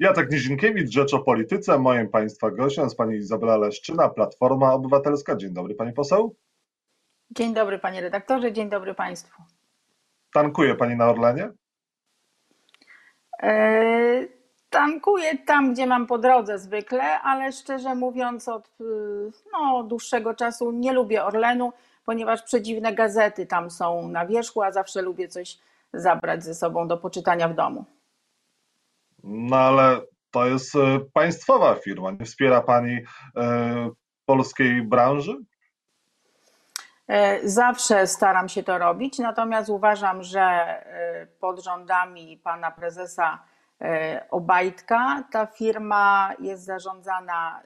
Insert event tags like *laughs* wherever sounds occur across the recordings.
Jacek Nizinkiewicz, Rzecz o Polityce. Moim Państwa gościem jest Pani Izabela Leszczyna, Platforma Obywatelska. Dzień dobry Pani poseł. Dzień dobry Panie redaktorze, dzień dobry Państwu. Tankuje Pani na Orlenie? Eee, tankuję tam, gdzie mam po drodze zwykle, ale szczerze mówiąc od no, dłuższego czasu nie lubię Orlenu, ponieważ przedziwne gazety tam są na wierzchu, a zawsze lubię coś zabrać ze sobą do poczytania w domu. No ale to jest e, państwowa firma. Nie wspiera Pani e, polskiej branży? E, zawsze staram się to robić, natomiast uważam, że pod rządami pana prezesa Obajtka ta firma jest zarządzana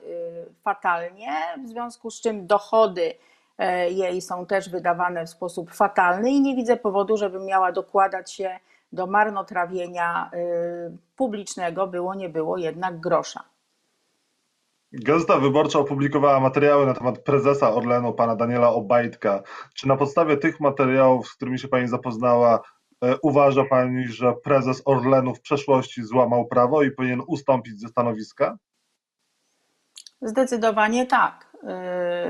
fatalnie, w związku z czym dochody jej są też wydawane w sposób fatalny i nie widzę powodu, żeby miała dokładać się do marnotrawienia y, publicznego było, nie było jednak grosza. Gazeta Wyborcza opublikowała materiały na temat prezesa Orlenu, pana Daniela Obajtka. Czy na podstawie tych materiałów, z którymi się pani zapoznała, e, uważa pani, że prezes Orlenu w przeszłości złamał prawo i powinien ustąpić ze stanowiska? Zdecydowanie tak.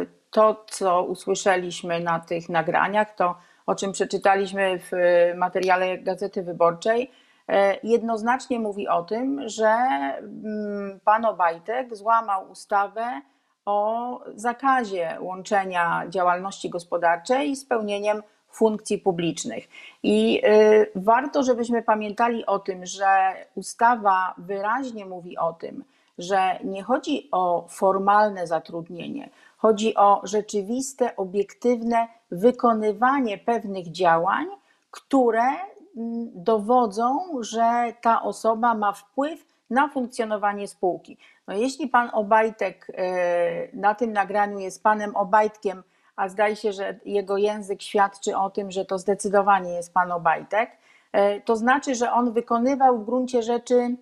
Y, to, co usłyszeliśmy na tych nagraniach, to o czym przeczytaliśmy w materiale Gazety Wyborczej, e, jednoznacznie mówi o tym, że mm, pan Obajtek złamał ustawę o zakazie łączenia działalności gospodarczej z pełnieniem funkcji publicznych. I y, warto, żebyśmy pamiętali o tym, że ustawa wyraźnie mówi o tym, że nie chodzi o formalne zatrudnienie, chodzi o rzeczywiste, obiektywne wykonywanie pewnych działań, które mm, dowodzą, że ta osoba ma wpływ na funkcjonowanie spółki. No jeśli pan Obajtek e, na tym nagraniu jest panem Obajtkiem, a zdaje się, że jego język świadczy o tym, że to zdecydowanie jest pan Obajtek, e, to znaczy, że on wykonywał w gruncie rzeczy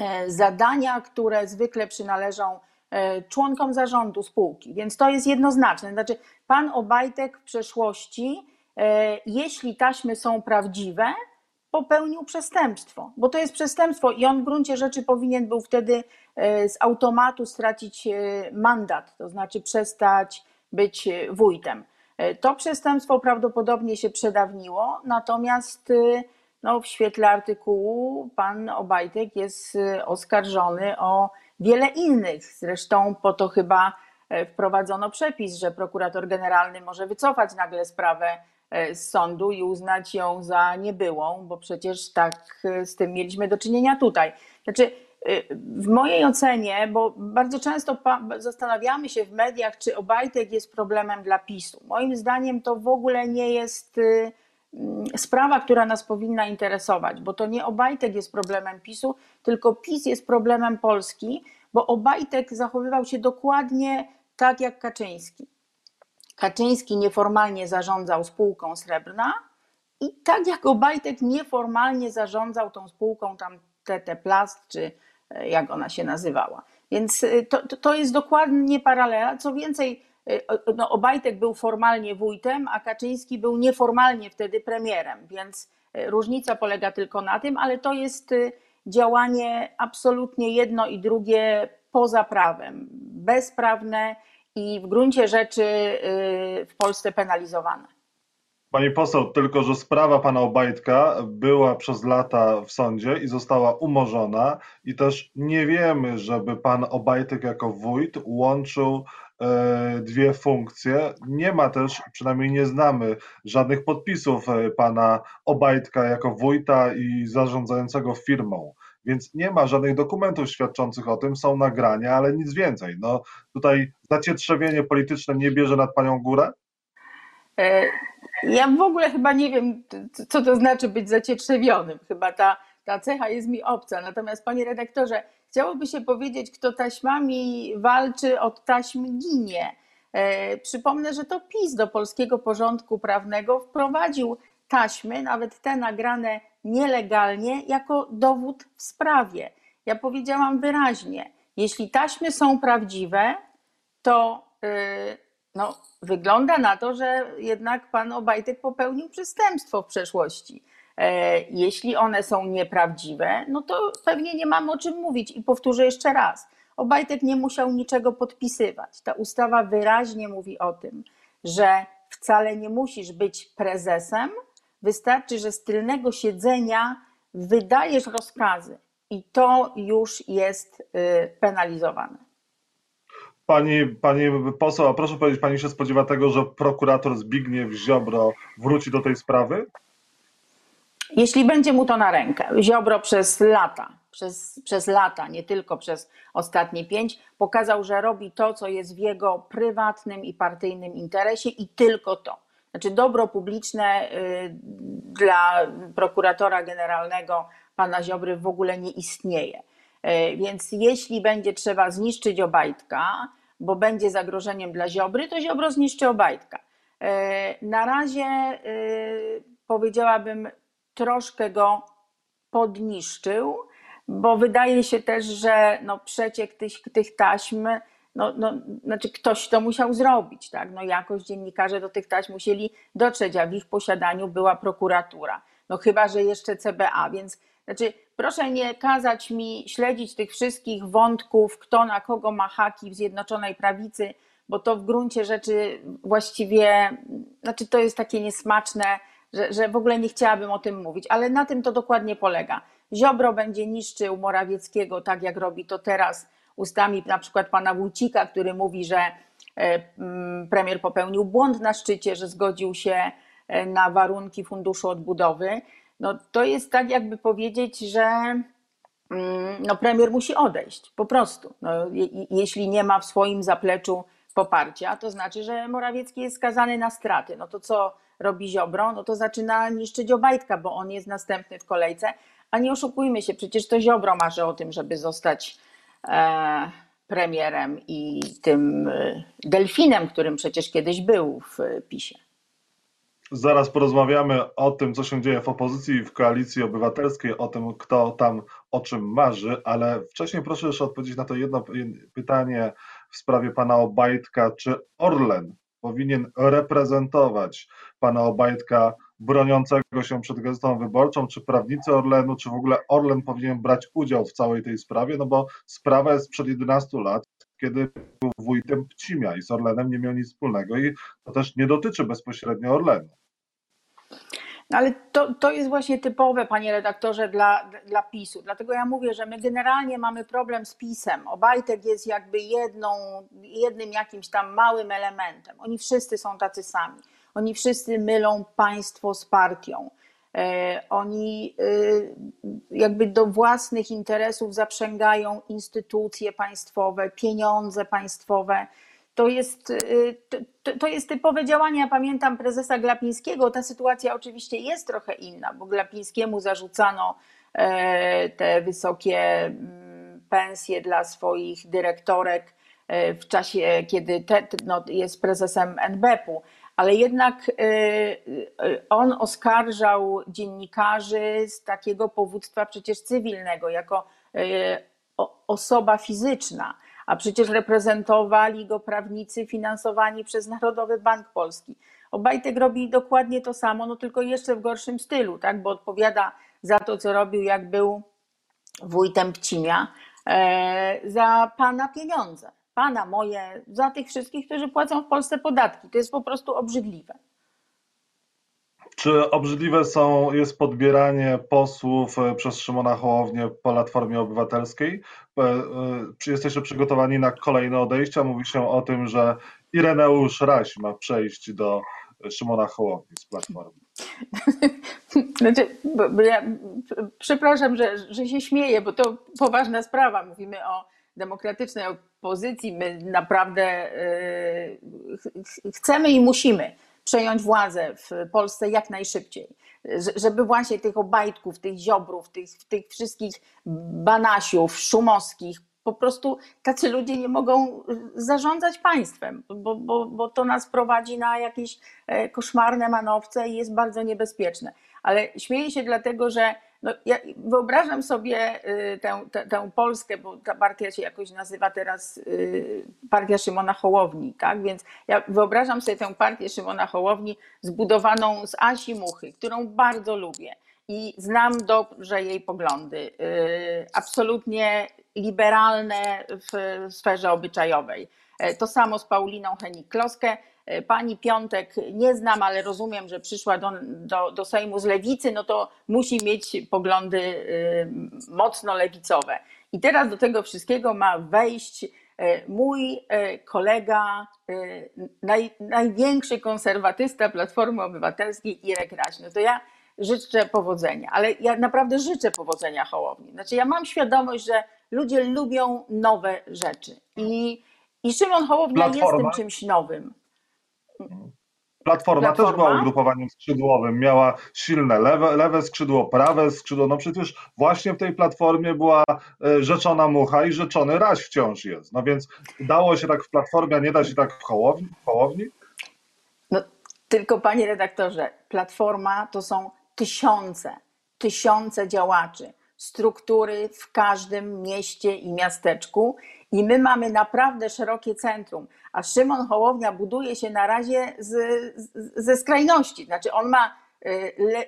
e, zadania, które zwykle przynależą członkom zarządu spółki, więc to jest jednoznaczne. Znaczy, pan Obajtek w przeszłości, e, jeśli taśmy są prawdziwe, popełnił przestępstwo, bo to jest przestępstwo i on w gruncie rzeczy powinien był wtedy e, z automatu stracić mandat, to znaczy przestać być wójtem. To przestępstwo prawdopodobnie się przedawniło, natomiast no, w świetle artykułu pan Obajtek jest oskarżony o wiele innych. Zresztą po to chyba e, wprowadzono przepis, że prokurator generalny może wycofać nagle sprawę e, z sądu i uznać ją za niebyłą, bo przecież tak e, z tym mieliśmy do czynienia tutaj. Znaczy, w mojej ocenie, bo bardzo często zastanawiamy się w mediach, czy Obajtek jest problemem dla PiSu. Moim zdaniem to w ogóle nie jest sprawa, która nas powinna interesować, bo to nie Obajtek jest problemem PiSu, tylko PiS jest problemem Polski, bo Obajtek zachowywał się dokładnie tak jak Kaczyński. Kaczyński nieformalnie zarządzał spółką Srebrna i tak jak Obajtek nieformalnie zarządzał tą spółką tam TT Plast, czy e, jak ona się nazywała. Więc e, to, to jest dokładnie paralela. Co więcej, no, Obajtek był formalnie wójtem, a Kaczyński był nieformalnie wtedy premierem, więc y, różnica polega tylko na tym, ale to jest y, działanie absolutnie jedno i drugie poza prawem, bezprawne i w gruncie rzeczy w Polsce penalizowane. Pani poseł, tylko że sprawa pana Obajtka była przez lata w sądzie i została umorzona i też nie wiemy, żeby pan Obajtek jako wójt łączył E, dwie funkcje. Nie ma też, przynajmniej nie znamy żadnych podpisów e, pana Obajtka jako wójta i zarządzającego firmą. Więc nie ma żadnych dokumentów świadczących o tym, są nagrania, ale nic więcej. No, tutaj zacietrzewienie polityczne nie bierze nad panią górę? E, ja w ogóle chyba nie wiem, co to znaczy być zacietrzewionym. Chyba ta, ta cecha jest mi obca. Natomiast, panie redaktorze, Chciałoby się powiedzieć, kto taśmami walczy, od taśm ginie. E, przypomnę, że to PiS do polskiego porządku prawnego wprowadził taśmy, nawet te nagrane nielegalnie, jako dowód w sprawie. Ja powiedziałam wyraźnie, jeśli taśmy są prawdziwe, to yy, no, wygląda na to, że jednak pan Obajtek popełnił przestępstwo w przeszłości. Jeśli one są nieprawdziwe, no to pewnie nie mamy o czym mówić. I powtórzę jeszcze raz. Obajtek nie musiał niczego podpisywać. Ta ustawa wyraźnie mówi o tym, że wcale nie musisz być prezesem, wystarczy, że z tylnego siedzenia wydajesz rozkazy i to już jest y, penalizowane. Pani, pani poseł, a proszę powiedzieć, pani się spodziewa tego, że prokurator Zbigniew Ziobro wróci do tej sprawy? Jeśli będzie mu to na rękę. Ziobro przez lata, przez, przez lata, nie tylko przez ostatnie pięć, pokazał, że robi to, co jest w jego prywatnym i partyjnym interesie i tylko to. Znaczy, dobro publiczne y, dla prokuratora generalnego pana Ziobry w ogóle nie istnieje. Y, więc jeśli będzie trzeba zniszczyć Obajtka, bo będzie zagrożeniem dla Ziobry, to Ziobro zniszczy Obajtka. Y, na razie powiedziałabym, troszkę go podniszczył, bo wydaje się też, że no przeciek tych, tych taśm no, no, znaczy ktoś to musiał zrobić, tak? No jakoś dziennikarze do tych taśm musieli dotrzeć, a w ich posiadaniu była prokuratura. No chyba, że jeszcze CBA, więc znaczy proszę nie kazać mi śledzić tych wszystkich wątków, kto na kogo ma haki w Zjednoczonej Prawicy, bo to w gruncie rzeczy właściwie, znaczy to jest takie niesmaczne, że, że w ogóle nie chciałabym o tym mówić, ale na tym to dokładnie polega. Ziobro będzie niszczył Morawieckiego tak, jak robi to teraz ustami na przykład pana Wójcika, który mówi, że e, mm, premier popełnił błąd na szczycie, że zgodził się e, na warunki funduszu odbudowy, no to jest tak jakby powiedzieć, że mm, no premier musi odejść, po prostu. No, jeśli nie ma w swoim zapleczu poparcia, to znaczy, że Morawiecki jest skazany na straty. No to co robi Ziobro? No to zaczyna niszczyć Obajtka, bo on jest następny w kolejce, a nie oszukujmy się, przecież to Ziobro marzy o tym, żeby zostać E, premierem i tym e, delfinem, którym przecież kiedyś był w PiSie. Zaraz porozmawiamy o tym, co się dzieje w opozycji i w koalicji obywatelskiej, o tym, kto tam o czym marzy, ale wcześniej proszę jeszcze odpowiedzieć na to jedno pytanie w sprawie pana Obajtka. Czy Orlen powinien reprezentować pana Obajtka broniącego się przed Gazetą Wyborczą, czy prawnicy Orlenu, czy w ogóle Orlen powinien brać udział w całej tej sprawie, no bo sprawa jest sprzed 11 lat, kiedy był wójtem Pcimia i z Orlenem nie miał nic wspólnego i to też nie dotyczy bezpośrednio Orlenu. No ale to, to jest właśnie typowe, panie redaktorze, dla, dla PiSu. Dlatego ja mówię, że my generalnie mamy problem z PiSem. Obajtek jest jakby jedną, jednym jakimś tam małym elementem. Oni wszyscy są tacy sami. Oni wszyscy mylą państwo z partią. E, oni e, jakby do własnych interesów zaprzęgają instytucje państwowe, pieniądze państwowe. To jest, e, to, to jest typowe działanie. Ja pamiętam prezesa Glapińskiego. Ta sytuacja oczywiście jest trochę inna, bo Glapińskiemu zarzucano te wysokie mm, pensje dla swoich dyrektorek w czasie, kiedy te, no, jest prezesem NBP-u ale jednak y, y, on oskarżał dziennikarzy z takiego powództwa przecież cywilnego, jako y, osoba fizyczna, a przecież reprezentowali go prawnicy finansowani przez Narodowy Bank Polski. Obajtek robi dokładnie to samo, no tylko jeszcze w gorszym stylu, tak? bo odpowiada za to, co robił, jak był wójtem Pcimia, e, za pana pieniądze pana, moje, za tych wszystkich, którzy płacą w Polsce podatki. To jest po prostu obrzydliwe. Czy obrzydliwe są, jest podbieranie posłów e, przez Szymona Hołownię po Platformie Obywatelskiej? E, e, czy jesteście przygotowani na kolejne odejścia? Mówi się o tym, że Ireneusz Raś ma przejść do Szymona Hołowni z Platformy. *laughs* Znaczy, ja, przepraszam, że, że się śmieję, bo to poważna sprawa. Mówimy o demokratycznej opozycji my naprawdę y, chcemy i musimy przejąć władzę w Polsce jak najszybciej. Żeby właśnie tych obajtków, tych ziobrów, tych, tych wszystkich banasiów, szumowskich, po prostu tacy ludzie nie mogą zarządzać państwem, bo, bo, bo to nas prowadzi na jakieś e, koszmarne manowce i jest bardzo niebezpieczne. Ale śmieję się dlatego, że no, ja wyobrażam sobie y, tę, tę, tę, Polskę, bo ta partia się jakoś nazywa teraz y, Partia Szymona Hołowni, tak? Więc ja wyobrażam sobie tę partię Szymona Hołowni zbudowaną z Asi Muchy, którą bardzo lubię. i znam dobrze jej poglądy. Absolutnie liberalne w sferze obyczajowej. To samo z Pauliną Henik-Kloskę. Pani Piątek nie znam, ale rozumiem, że przyszła do, do, do Sejmu z lewicy, no to musi mieć poglądy mocno lewicowe. I teraz do tego wszystkiego ma wejść E, mój e, kolega, e, naj, największy konserwatysta Platformy Obywatelskiej Irek Raś. No to ja życzę powodzenia, ale ja naprawdę życzę powodzenia Hołowni. Znaczy ja mam świadomość, że ludzie lubią nowe rzeczy i, i Szymon Hołownia Platforma. jest tym czymś nowym. Platforma, Platforma, też była ugrupowaniem skrzydłowym, miała silne lewe, lewe skrzydło, prawe skrzydło. No przecież właśnie w tej platformie była e, rzeczona mucha i rzeczony raś wciąż jest. No więc dało się tak w platformie, a nie da się tak w Hołowni? W Hołowni? No, tylko panie redaktorze, platforma to są tysiące, tysiące działaczy, struktury w każdym mieście i miasteczku i my mamy naprawdę szerokie centrum, a Szymon Hołownia buduje się na razie z, z, ze skrajności. Znaczy on ma, y, le,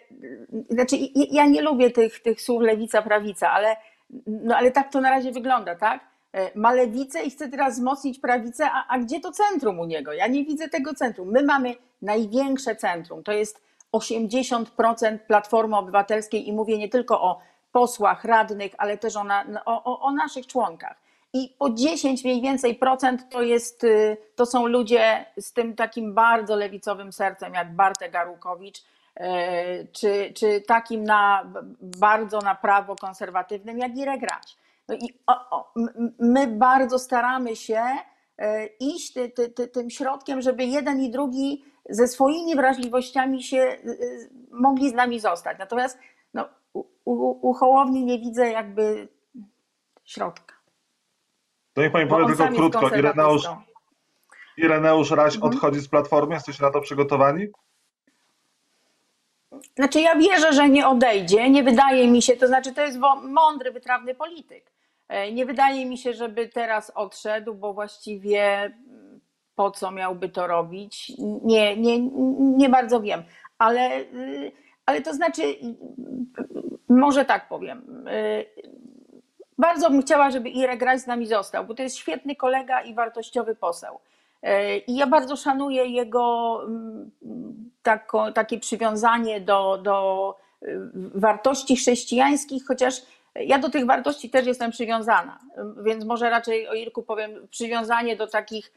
znaczy ja nie lubię tych, tych słów lewica, prawica, ale, no ale tak to na razie wygląda, tak? Y, ma lewicę i chce teraz wzmocnić prawicę, a, a gdzie to centrum u niego? Ja nie widzę tego centrum. My mamy największe centrum, to jest 80% Platformy Obywatelskiej i mówię nie tylko o posłach, radnych, ale też o, na, o, o naszych członkach i po 10 mniej więcej procent to, jest, y, to są ludzie z tym takim bardzo lewicowym sercem, jak Bartek Garukowicz, y, czy, czy takim na, bardzo na prawo konserwatywnym, jak Irek Raś. No i o, o, my bardzo staramy się y, iść ty, ty, ty, tym środkiem, żeby jeden i drugi ze swoimi wrażliwościami się mogli z nami zostać. Natomiast no, u, Hołowni nie widzę jakby środka. To niech pani powie tylko krótko. Ireneusz, Ireneusz Raś mhm. odchodzi z Platformy? Jesteście na to przygotowani? Znaczy ja wierzę, że nie odejdzie. Nie wydaje mi się, to znaczy to jest mądry, wytrawny polityk. E, nie wydaje mi się, żeby teraz odszedł, bo właściwie mm, po co miałby to robić? Nie, nie, nie bardzo wiem. Ale, y, ale to znaczy, y, może tak powiem y, bardzo bym chciała, żeby Irek Raś z nami został, bo to jest świetny kolega i wartościowy poseł. E, I ja bardzo szanuję jego mm, tako, takie przywiązanie do, do y, wartości chrześcijańskich, chociaż ja do tych wartości też jestem przywiązana, więc może raczej o Irku powiem przywiązanie do takich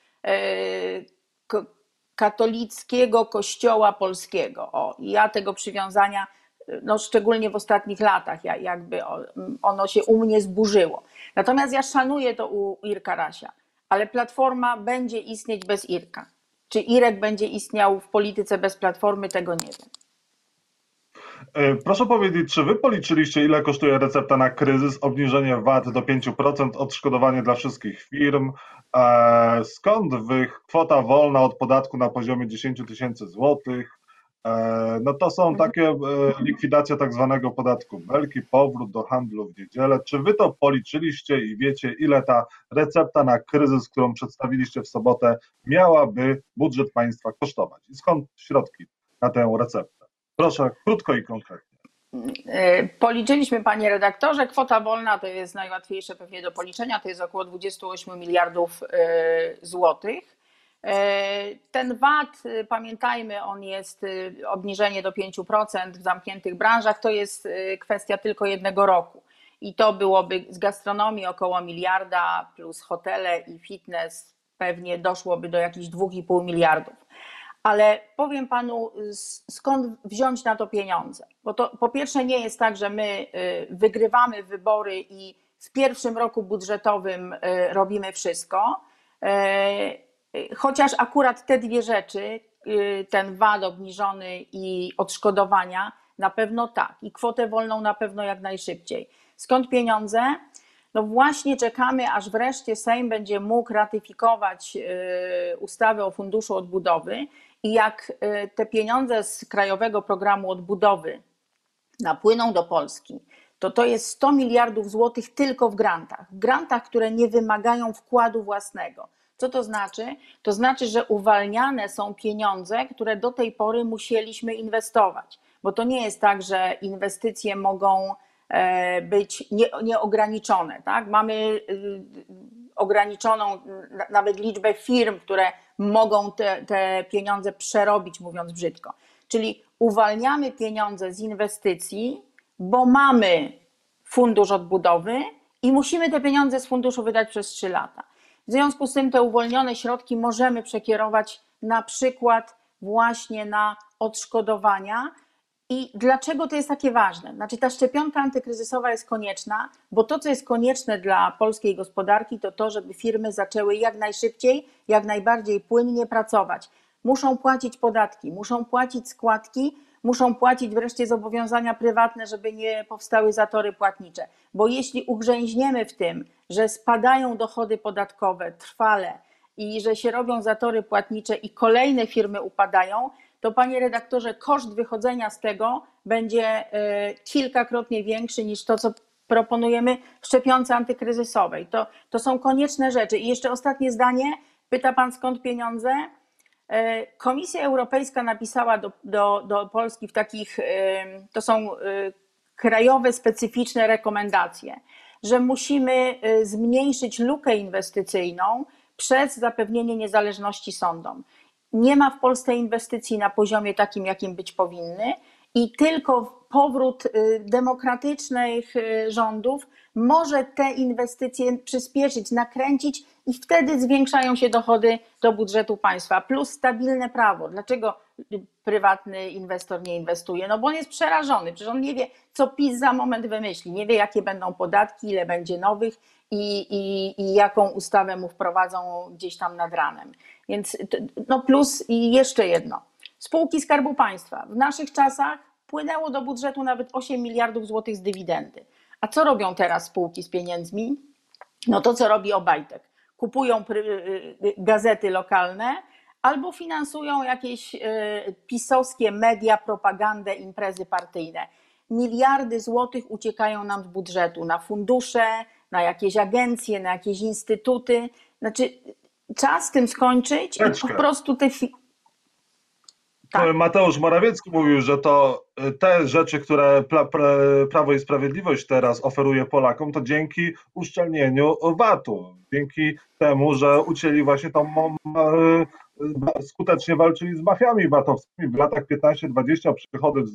katolickiego kościoła polskiego. O, ja tego przywiązania no szczególnie w ostatnich latach, jakby ono się u mnie zburzyło. Natomiast ja szanuję to u Irka Rasia, ale Platforma będzie istnieć bez Irka. Czy Irek będzie istniał w polityce bez Platformy, tego nie wiem. E, proszę powiedzieć, czy wy policzyliście, ile kosztuje recepta na kryzys, obniżenie VAT do 5%, odszkodowanie dla wszystkich firm? E, skąd wy kwota wolna od podatku na poziomie 10 tysięcy złotych? E, no to są mhm. takie e, likwidacja tak zwanego podatku belki, powrót do handlu w niedzielę. Czy wy to policzyliście i wiecie, ile ta recepta na kryzys, którą przedstawiliście w sobotę, miałaby budżet państwa kosztować? I skąd środki na tę receptę? Proszę krótko i konkretnie. E, policzyliśmy, panie redaktorze, kwota wolna to jest najłatwiejsze pewnie do policzenia, to jest około 28 miliardów złotych. E, ten VAT, y, pamiętajmy, on jest obniżenie do 5% w zamkniętych branżach, to jest kwestia tylko jednego roku. I to byłoby z gastronomii około miliarda, plus hotele i fitness pewnie doszłoby do jakichś 2,5 miliardów. Ale powiem panu, skąd wziąć na to pieniądze? Bo to po pierwsze nie jest tak, że my wygrywamy wybory i w pierwszym roku budżetowym robimy wszystko e, Chociaż akurat te dwie rzeczy, y, ten VAT obniżony i odszkodowania, na pewno tak. I kwotę wolną na pewno jak najszybciej. Skąd pieniądze? No właśnie czekamy, aż wreszcie Sejm będzie mógł ratyfikować y, ustawę o Funduszu Odbudowy i jak y, te pieniądze z Krajowego Programu Odbudowy napłyną do Polski, to to jest 100 miliardów złotych tylko w grantach. W grantach, które nie wymagają wkładu własnego. Co to znaczy? To znaczy, że uwalniane są pieniądze, które do tej pory musieliśmy inwestować. bo to nie jest tak, że inwestycje mogą e, być nieograniczone. Tak? Mamy y, ograniczoną nawet liczbę firm, które mogą te, te pieniądze przerobić, mówiąc brzydko. Czyli uwalniamy pieniądze z inwestycji, bo mamy fundusz odbudowy i musimy te pieniądze z funduszu wydać przez 3 lata. W związku z tym te uwolnione środki możemy przekierować na przykład właśnie na odszkodowania. I dlaczego to jest takie ważne? Znaczy, ta szczepionka antykryzysowa jest konieczna, bo to, co jest konieczne dla polskiej gospodarki, to to, żeby firmy zaczęły jak najszybciej, jak najbardziej płynnie pracować. Muszą płacić podatki, muszą płacić składki, muszą płacić wreszcie zobowiązania prywatne, żeby nie powstały zatory płatnicze. Bo jeśli ugrzęźniemy w tym, że spadają dochody podatkowe trwale i że się robią zatory płatnicze i kolejne firmy upadają, to panie redaktorze, koszt wychodzenia z tego będzie y, kilkakrotnie większy niż to, co proponujemy w szczepionce antykryzysowej. To, to są konieczne rzeczy. I jeszcze ostatnie zdanie. Pyta pan skąd pieniądze? E, Komisja Europejska napisała do, do, do Polski w takich, to są e, krajowe, specyficzne rekomendacje, że musimy e, zmniejszyć lukę inwestycyjną przez zapewnienie niezależności sądom. Nie ma w Polsce inwestycji na poziomie takim, jakim być powinny, i tylko powrót demokratycznych rządów może te inwestycje przyspieszyć, nakręcić i wtedy zwiększają się dochody do budżetu państwa, plus stabilne prawo. Dlaczego prywatny inwestor nie inwestuje? No bo on jest przerażony, przecież on nie wie, co PiS za moment wymyśli, nie wie, jakie będą podatki, ile będzie nowych i, i, i jaką ustawę mu wprowadzą gdzieś tam nad ranem. Więc no plus i jeszcze jedno. Spółki Skarbu Państwa. W naszych czasach płynęło do budżetu nawet 8 miliardów złotych z dywidendy. A co robią teraz spółki z pieniędzmi? No to, co robi Obajtek. Kupują y, y, gazety lokalne albo finansują jakieś y, pisowskie media, propagandę, imprezy partyjne. Miliardy złotych uciekają nam z budżetu na fundusze, na jakieś agencje, na jakieś instytuty. Znaczy, czas z tym skończyć i po prostu te, tak. Mateusz Morawiecki mówił, że to y, te rzeczy, które Prawo i Sprawiedliwość teraz oferuje Polakom, to dzięki uszczelnieniu VAT-u, dzięki temu, że ucięli właśnie tą skutecznie walczyli z mafiami VAT-owskimi. W latach 15-20 przychody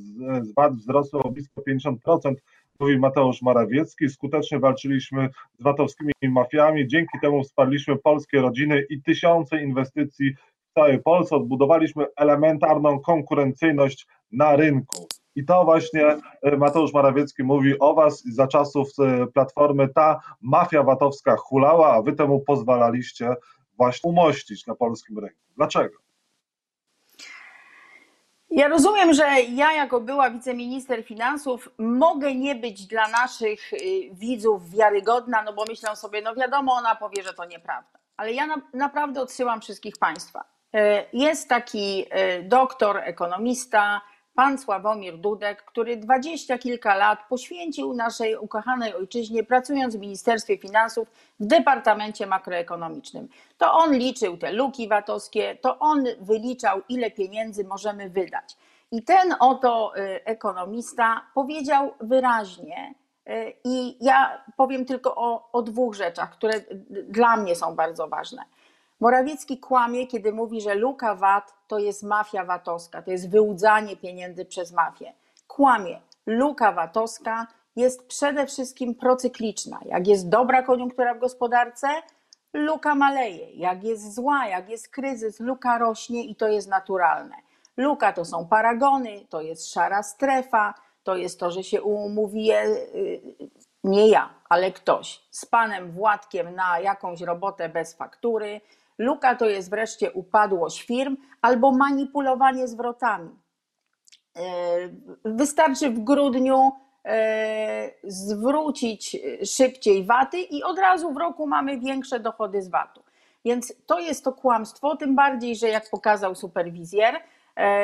z VAT wzrosły o blisko 50%, mówi Mateusz Morawiecki. Skutecznie walczyliśmy z VAT-owskimi mafiami, dzięki temu wsparliśmy polskie rodziny i tysiące inwestycji całej Polsce odbudowaliśmy elementarną konkurencyjność na rynku. I to właśnie e, Mateusz Morawiecki mówi o was za czasów e, Platformy ta mafia VAT-owska hulała, a wy temu pozwalaliście właśnie umościć na polskim rynku. Dlaczego? Ja rozumiem, że ja jako była wiceminister finansów mogę nie być dla naszych y, widzów wiarygodna, no bo myślę sobie, no wiadomo, ona powie, że to nieprawda. Ale ja na, naprawdę odsyłam wszystkich Państwa. E, jest taki e, doktor, ekonomista, pan Sławomir Dudek, który dwadzieścia kilka lat poświęcił naszej ukochanej ojczyźnie, pracując w Ministerstwie Finansów w Departamencie Makroekonomicznym. To on liczył te luki VAT-owskie, to on wyliczał, ile pieniędzy możemy wydać. I ten oto e, ekonomista powiedział wyraźnie, i ja powiem tylko o, o dwóch rzeczach, które dla mnie są bardzo ważne. Morawiecki kłamie, kiedy mówi, że luka VAT to jest mafia VAT-owska, to jest wyłudzanie pieniędzy przez mafię. Kłamie. Luka VAT-owska jest przede wszystkim procykliczna. Jak jest dobra koniunktura w gospodarce, luka maleje. Jak jest zła, jak jest kryzys, luka rośnie i to jest naturalne. Luka to są paragony, to jest szara strefa, to jest to, że się umówi y, nie ja, ale ktoś z panem Władkiem na jakąś robotę bez faktury, Luka to jest wreszcie upadłość firm albo manipulowanie zwrotami. E, wystarczy w grudniu e, zwrócić szybciej waty i od razu w roku mamy większe dochody z VAT-u. Więc to jest to kłamstwo, tym bardziej, że jak pokazał superwizjer, e,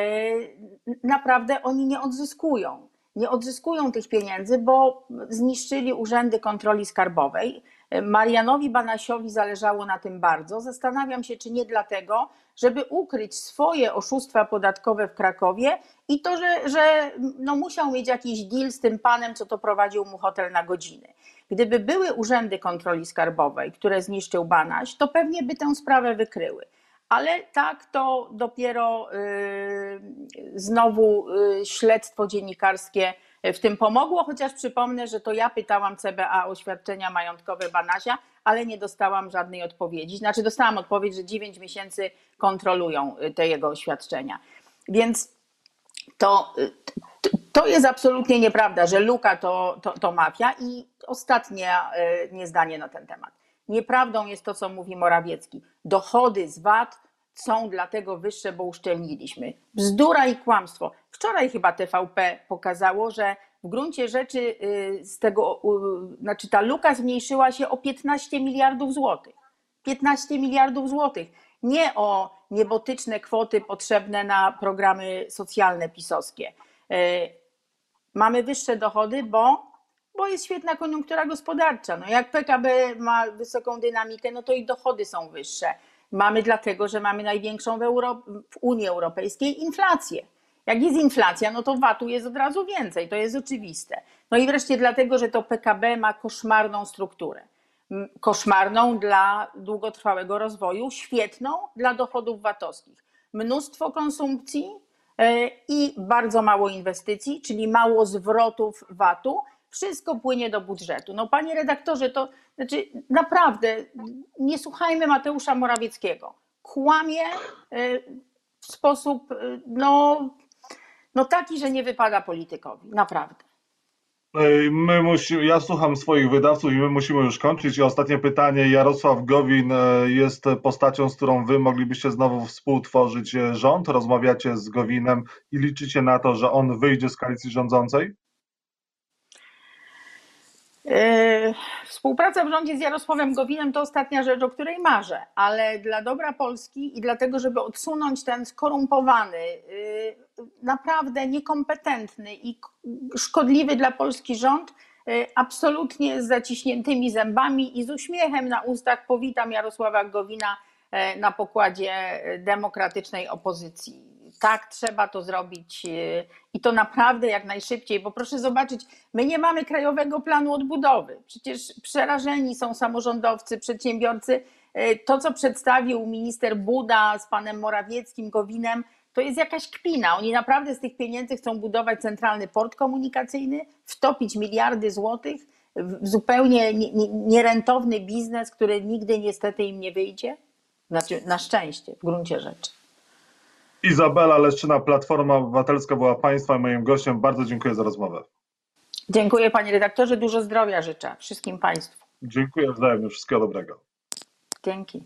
naprawdę oni nie odzyskują. Nie odzyskują tych pieniędzy, bo zniszczyli urzędy kontroli skarbowej Marianowi Banasiowi zależało na tym bardzo. Zastanawiam się, czy nie dlatego, żeby ukryć swoje oszustwa podatkowe w Krakowie i to, że, że no musiał mieć jakiś deal z tym panem, co to prowadził mu hotel na godziny. Gdyby były urzędy kontroli skarbowej, które zniszczył Banaś, to pewnie by tę sprawę wykryły. Ale tak to dopiero yy, znowu yy, śledztwo dziennikarskie w tym pomogło, chociaż przypomnę, że to ja pytałam CBA o świadczenia majątkowe Banasia, ale nie dostałam żadnej odpowiedzi. Znaczy dostałam odpowiedź, że 9 miesięcy kontrolują te jego oświadczenia. Więc to, to jest absolutnie nieprawda, że Luka to, to, to mafia i ostatnie nie zdanie na ten temat. Nieprawdą jest to, co mówi Morawiecki. Dochody z VAT są dlatego wyższe, bo uszczelniliśmy. Bzdura i kłamstwo. Wczoraj chyba TVP pokazało, że w gruncie rzeczy z tego, znaczy ta luka zmniejszyła się o 15 miliardów złotych. 15 miliardów złotych. Nie o niebotyczne kwoty potrzebne na programy socjalne pisowskie. Mamy wyższe dochody, bo, bo jest świetna koniunktura gospodarcza. No jak PKB ma wysoką dynamikę, no to i dochody są wyższe. Mamy dlatego, że mamy największą w, Euro w Unii Europejskiej inflację. Jak jest inflacja, no to VAT-u jest od razu więcej, to jest oczywiste. No i wreszcie dlatego, że to PKB ma koszmarną strukturę. Koszmarną dla długotrwałego rozwoju, świetną dla dochodów VAT-owskich. Mnóstwo konsumpcji i bardzo mało inwestycji, czyli mało zwrotów VAT-u. Wszystko płynie do budżetu. No panie redaktorze, to znaczy naprawdę nie słuchajmy Mateusza Morawieckiego. Kłamie w sposób no, no taki, że nie wypada politykowi. Naprawdę. My musimy, ja słucham swoich wydawców i my musimy już kończyć. I ostatnie pytanie. Jarosław Gowin jest postacią, z którą wy moglibyście znowu współtworzyć rząd. Rozmawiacie z Gowinem i liczycie na to, że on wyjdzie z koalicji rządzącej? Współpraca w rządzie z Jarosławem Gowinem to ostatnia rzecz, o której marzę, ale dla dobra Polski i dlatego, żeby odsunąć ten skorumpowany, naprawdę niekompetentny i szkodliwy dla Polski rząd, absolutnie z zaciśniętymi zębami i z uśmiechem na ustach powitam Jarosława Gowina na pokładzie demokratycznej opozycji tak, trzeba to zrobić i to naprawdę jak najszybciej, bo proszę zobaczyć, my nie mamy krajowego planu odbudowy. Przecież przerażeni są samorządowcy, przedsiębiorcy. To, co przedstawił minister Buda z panem Morawieckim, Gowinem, to jest jakaś kpina. Oni naprawdę z tych pieniędzy chcą budować centralny port komunikacyjny, wtopić miliardy złotych w zupełnie nierentowny biznes, który nigdy niestety im nie wyjdzie. Znaczy, na szczęście, w gruncie rzeczy. Izabela Leszczyna, Platforma Obywatelska była Państwa moim gościem. Bardzo dziękuję za rozmowę. Dziękuję Panie redaktorze, dużo zdrowia życzę wszystkim Państwu. Dziękuję wzajemnie, wszystkiego dobrego. Dzięki.